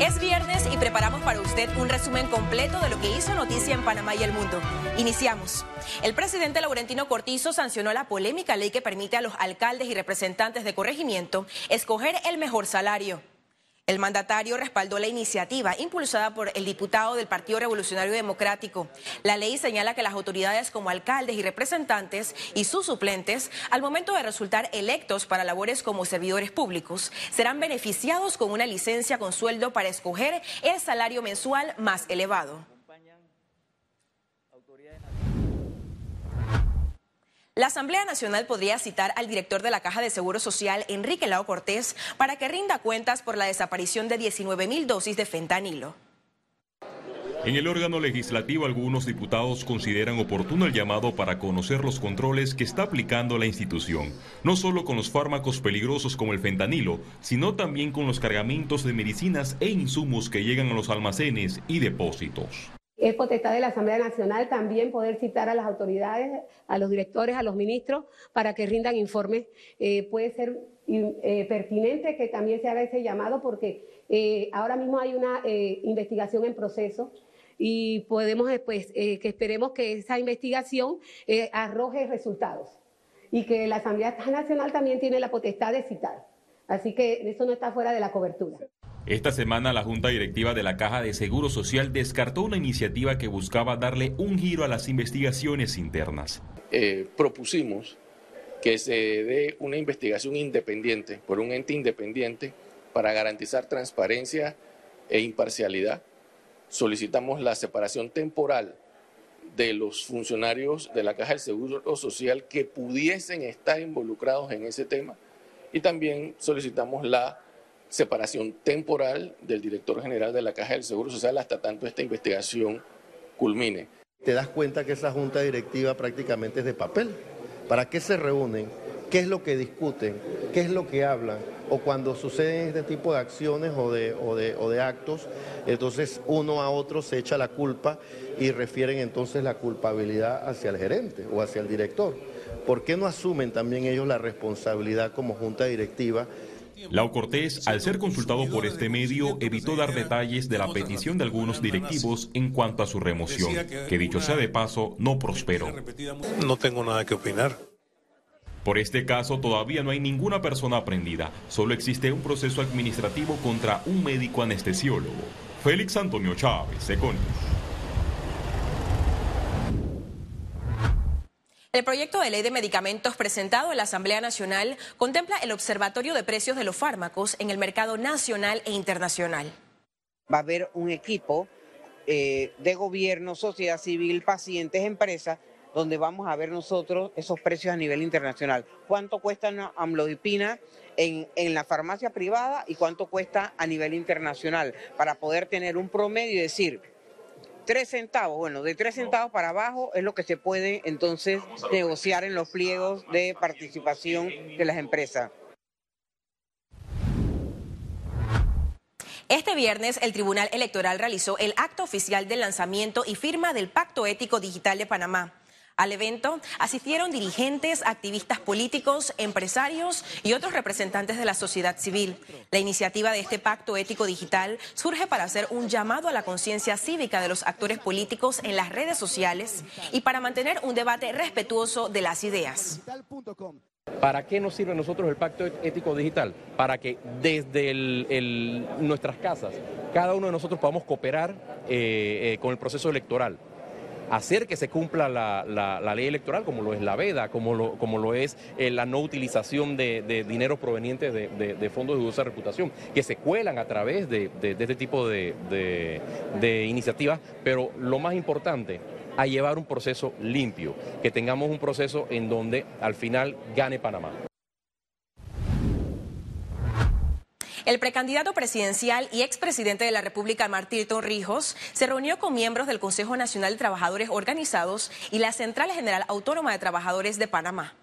Es viernes y preparamos para usted un resumen completo de lo que hizo noticia en Panamá y el mundo. Iniciamos. El presidente Laurentino Cortizo sancionó la polémica ley que permite a los alcaldes y representantes de corregimiento escoger el mejor salario. El mandatario respaldó la iniciativa impulsada por el diputado del Partido Revolucionario Democrático. La ley señala que las autoridades como alcaldes y representantes y sus suplentes, al momento de resultar electos para labores como servidores públicos, serán beneficiados con una licencia con sueldo para escoger el salario mensual más elevado. La Asamblea Nacional podría citar al director de la Caja de Seguro Social, Enrique Lao Cortés, para que rinda cuentas por la desaparición de 19 mil dosis de fentanilo. En el órgano legislativo algunos diputados consideran oportuno el llamado para conocer los controles que está aplicando la institución, no solo con los fármacos peligrosos como el fentanilo, sino también con los cargamentos de medicinas e insumos que llegan a los almacenes y depósitos. Es potestad de la Asamblea Nacional también poder citar a las autoridades, a los directores, a los ministros, para que rindan informes. Eh, puede ser eh, pertinente que también se haga ese llamado porque eh, ahora mismo hay una investigación en proceso y podemos después, que esperemos que esa investigación arroje resultados y que la Asamblea Nacional también tiene la potestad de citar. Así que eso no está fuera de la cobertura. Esta semana la Junta Directiva de la Caja de Seguro Social descartó una iniciativa que buscaba darle un giro a las investigaciones internas. Eh, propusimos que se dé una investigación independiente por un ente independiente para garantizar transparencia e imparcialidad. Solicitamos la separación temporal de los funcionarios de la Caja del Seguro Social que pudiesen estar involucrados en ese tema y también solicitamos la separación temporal del director general de la Caja del Seguro Social hasta tanto esta investigación culmine. Te das cuenta que esa junta directiva prácticamente es de papel. ¿Para qué se reúnen? ¿Qué es lo que discuten? ¿Qué es lo que hablan? O cuando suceden este tipo de acciones o de, o de, o de actos, entonces uno a otro se echa la culpa y refieren entonces la culpabilidad hacia el gerente o hacia el director. ¿Por qué no asumen también ellos la responsabilidad como junta directiva Lau Cortés, al ser consultado por este medio, evitó dar detalles de la petición de algunos directivos en cuanto a su remoción, que dicho sea de paso, no prosperó. No tengo nada que opinar. Por este caso todavía no hay ninguna persona aprendida, solo existe un proceso administrativo contra un médico anestesiólogo. Félix Antonio Chávez, Econius. El proyecto de ley de medicamentos presentado en la Asamblea Nacional contempla el observatorio de precios de los fármacos en el mercado nacional e internacional. Va a haber un equipo eh, de gobierno, sociedad civil, pacientes, empresas, donde vamos a ver nosotros esos precios a nivel internacional. ¿Cuánto cuesta una amlodipina en, en la farmacia privada y cuánto cuesta a nivel internacional? Para poder tener un promedio y decir, tres centavos, bueno, de tres centavos para abajo es lo que se puede entonces negociar en los pliegos de participación de las empresas. Este viernes, el Tribunal Electoral realizó el acto oficial del lanzamiento y firma del Pacto Ético Digital de Panamá. Al evento asistieron dirigentes, activistas políticos, empresarios y otros representantes de la sociedad civil. La iniciativa de este pacto ético digital surge para hacer un llamado a la conciencia cívica de los actores políticos en las redes sociales y para mantener un debate respetuoso de las ideas. ¿Para qué nos sirve a nosotros el pacto ético digital? Para que desde nuestras casas cada uno de nosotros podamos cooperar eh, eh, con el proceso electoral hacer que se cumpla la, ley electoral, como lo es la veda, como lo, como lo es eh, la no utilización de, dinero provenientes de, fondos de dudosa reputación, que se cuelan a través de, este tipo de, iniciativas, pero lo más importante, a llevar un proceso limpio, que tengamos un proceso en donde al final gane Panamá. El precandidato presidencial y expresidente de la República, Martín Torrijos, se reunió con miembros del Consejo Nacional de Trabajadores Organizados y la Central General Autónoma de Trabajadores de Panamá.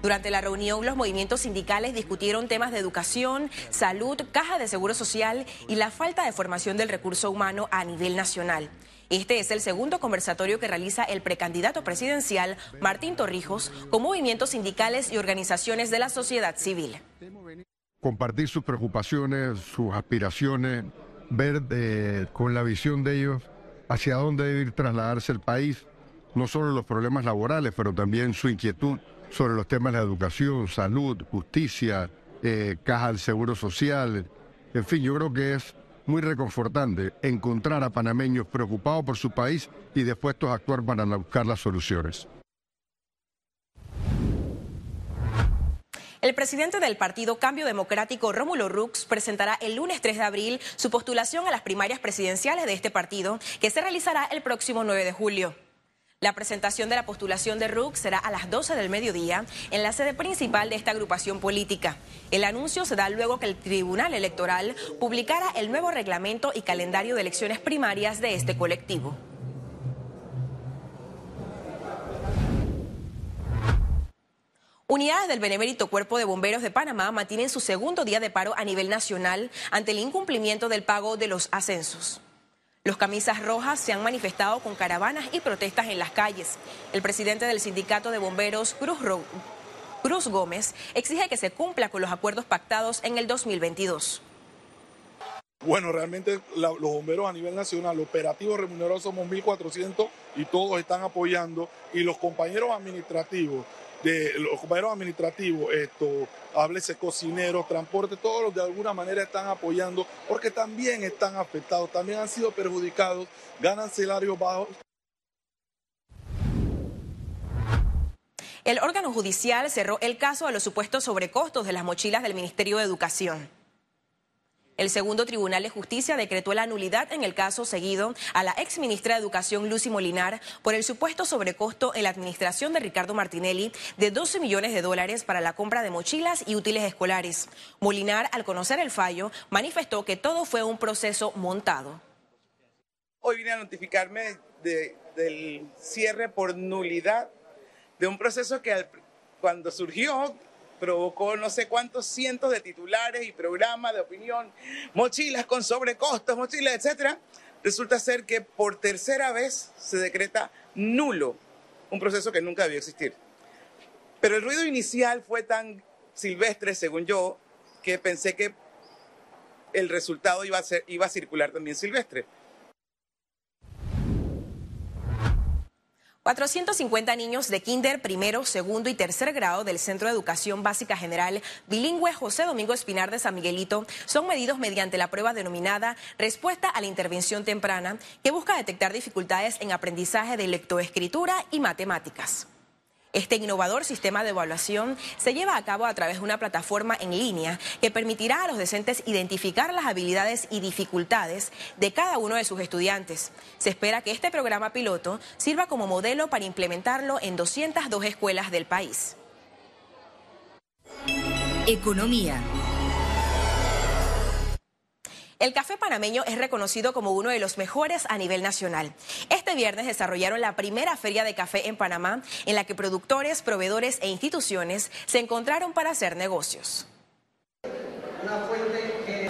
Durante la reunión, los movimientos sindicales discutieron temas de educación, salud, caja de seguro social y la falta de formación del recurso humano a nivel nacional. Este es el segundo conversatorio que realiza el precandidato presidencial Martín Torrijos con movimientos sindicales y organizaciones de la sociedad civil compartir sus preocupaciones, sus aspiraciones, ver eh, con la visión de ellos hacia dónde debe ir trasladarse el país, no solo los problemas laborales, pero también su inquietud sobre los temas de educación, salud, justicia, eh, caja del seguro social. En fin, yo creo que es muy reconfortante encontrar a panameños preocupados por su país y dispuestos a actuar para buscar las soluciones. El presidente del partido Cambio Democrático, Rómulo Rux, presentará el lunes 3 de abril su postulación a las primarias presidenciales de este partido, que se realizará el próximo 9 de julio. La presentación de la postulación de Rux será a las 12 del mediodía en la sede principal de esta agrupación política. El anuncio se da luego que el Tribunal Electoral publicara el nuevo reglamento y calendario de elecciones primarias de este colectivo. Unidades del Benemérito Cuerpo de Bomberos de Panamá mantienen su segundo día de paro a nivel nacional ante el incumplimiento del pago de los ascensos. Los camisas rojas se han manifestado con caravanas y protestas en las calles. El presidente del sindicato de bomberos, Cruz, Gómez, exige que se cumpla con los acuerdos pactados en el 2022. Bueno, realmente los bomberos a nivel nacional, operativos remunerados somos 1.400 y todos están apoyando. Y los compañeros administrativos de los compañeros administrativos, esto, háblese cocineros, transporte, todos los de alguna manera están apoyando porque también están afectados, también han sido perjudicados, ganan salarios bajos. El órgano judicial cerró el caso de los supuestos sobrecostos de las mochilas del Ministerio de Educación. El segundo Tribunal de Justicia decretó la nulidad en el caso seguido a la ex ministra de Educación Lucy Molinar por el supuesto sobrecosto en la administración de Ricardo Martinelli de 12 millones de dólares para la compra de mochilas y útiles escolares. Molinar, al conocer el fallo, manifestó que todo fue un proceso montado. Hoy vine a notificarme del cierre por nulidad de un proceso que cuando surgió provocó no sé cuántos cientos de titulares y programas de opinión, mochilas con sobrecostos, mochilas, etcétera. Resulta ser que por tercera vez se decreta nulo un proceso que nunca debió existir. Pero el ruido inicial fue tan silvestre, según yo, que pensé que el resultado iba a, ser, iba a circular también silvestre. 450 niños de kinder, primero, segundo y tercer grado del Centro de Educación Básica General Bilingüe José Domingo Espinar de San Miguelito son medidos mediante la prueba denominada Respuesta a la Intervención Temprana, que busca detectar dificultades en aprendizaje de lectoescritura y matemáticas. Este innovador sistema de evaluación se lleva a cabo a través de una plataforma en línea que permitirá a los docentes identificar las habilidades y dificultades de cada uno de sus estudiantes. Se espera que este programa piloto sirva como modelo para implementarlo en 202 escuelas del país. Economía. El café panameño es reconocido como uno de los mejores a nivel nacional. Este viernes desarrollaron la primera feria de café en Panamá, en la que productores, proveedores e instituciones se encontraron para hacer negocios.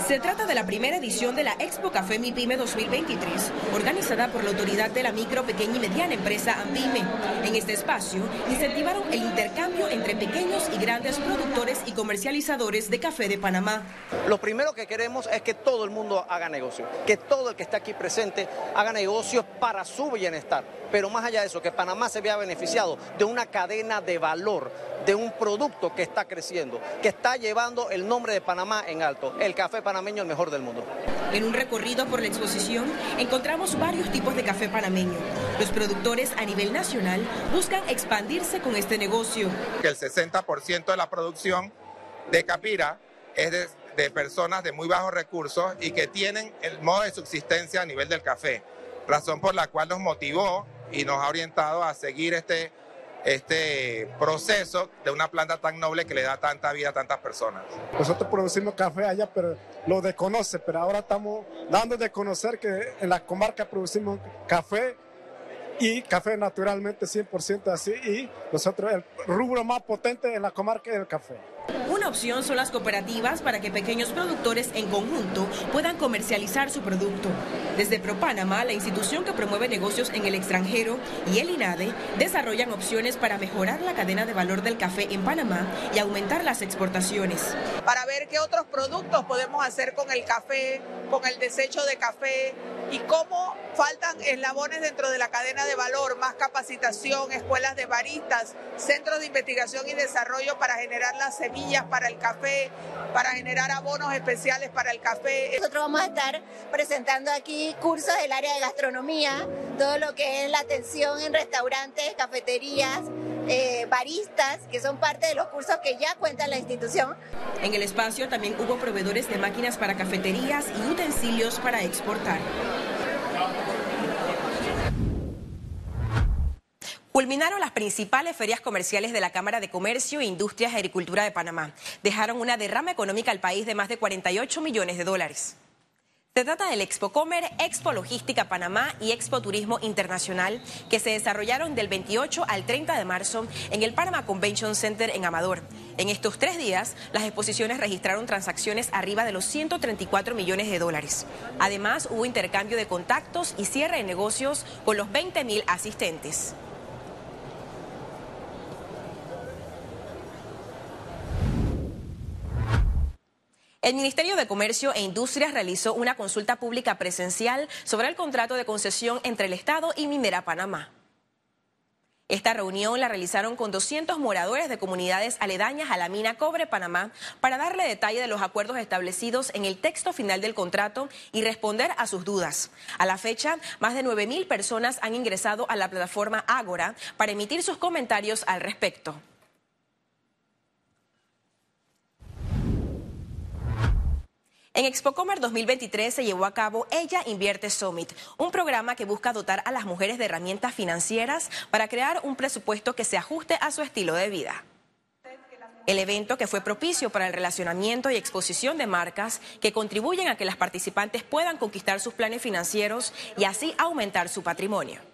Se trata de la primera edición de la Expo Café Mi Pyme 2023, organizada por la Autoridad de la Micro, Pequeña y Mediana Empresa AMPYME. En este espacio incentivaron el intercambio entre pequeños y grandes productores y comercializadores de café de Panamá. Lo primero que queremos es que todo el mundo haga negocio, que todo el que está aquí presente haga negocios para su bienestar. Pero más allá de eso, que Panamá se vea beneficiado de una cadena de valor, de un producto que está creciendo, que está llevando el nombre de Panamá en alto, el café panameño el mejor del mundo. En un recorrido por la exposición encontramos varios tipos de café panameño. Los productores a nivel nacional buscan expandirse con este negocio. El 60% de la producción de Capira es de, de personas de muy bajos recursos y que tienen el modo de subsistencia a nivel del café, razón por la cual nos motivó y nos ha orientado a seguir este este proceso de una planta tan noble que le da tanta vida a tantas personas. Nosotros producimos café allá, pero lo desconoce, pero ahora estamos dando de conocer que en la comarca producimos café y café naturalmente 100% así y nosotros el rubro más potente en la comarca es el café. Una Una opción son las cooperativas para que pequeños productores en conjunto puedan comercializar su producto. Desde ProPanamá, la institución que promueve negocios en el extranjero, y el INADE desarrollan opciones para mejorar la cadena de valor del café en Panamá y aumentar las exportaciones. Para ver qué otros productos podemos hacer con el café, con el desecho de café y cómo faltan eslabones dentro de la cadena de valor, más capacitación, escuelas de baristas, centros de investigación y desarrollo para generar las semillas para el café, para generar abonos especiales para el café. Nosotros vamos a estar presentando aquí cursos del área de gastronomía, todo lo que es la atención en restaurantes, cafeterías, eh, baristas, que son parte de los cursos que ya cuenta la institución. En el espacio también hubo proveedores de máquinas para cafeterías y utensilios para exportar. Culminaron las principales ferias comerciales de la Cámara de Comercio, Industrias y Agricultura de Panamá. Dejaron una derrama económica al país de más de 48 millones de dólares. Se trata del Expo Comer, Expo Logística Panamá y Expo Turismo Internacional que se desarrollaron del 28 al 30 de marzo en el Panama Convention Center en Amador. En estos tres días, las exposiciones registraron transacciones arriba de los 134 millones de dólares. Además, hubo intercambio de contactos y cierre de negocios con los 20 mil asistentes. El Ministerio de Comercio e Industrias realizó una consulta pública presencial sobre el contrato de concesión entre el Estado y Minera Panamá. Esta reunión la realizaron con 200 moradores de comunidades aledañas a la mina Cobre Panamá para darle detalle de los acuerdos establecidos en el texto final del contrato y responder a sus dudas. A la fecha, más de 9.000 personas han ingresado a la plataforma Ágora para emitir sus comentarios al respecto. En ExpoComer 2023 se llevó a cabo Ella Invierte Summit, un programa que busca dotar a las mujeres de herramientas financieras para crear un presupuesto que se ajuste a su estilo de vida. El evento que fue propicio para el relacionamiento y exposición de marcas que contribuyen a que las participantes puedan conquistar sus planes financieros y así aumentar su patrimonio.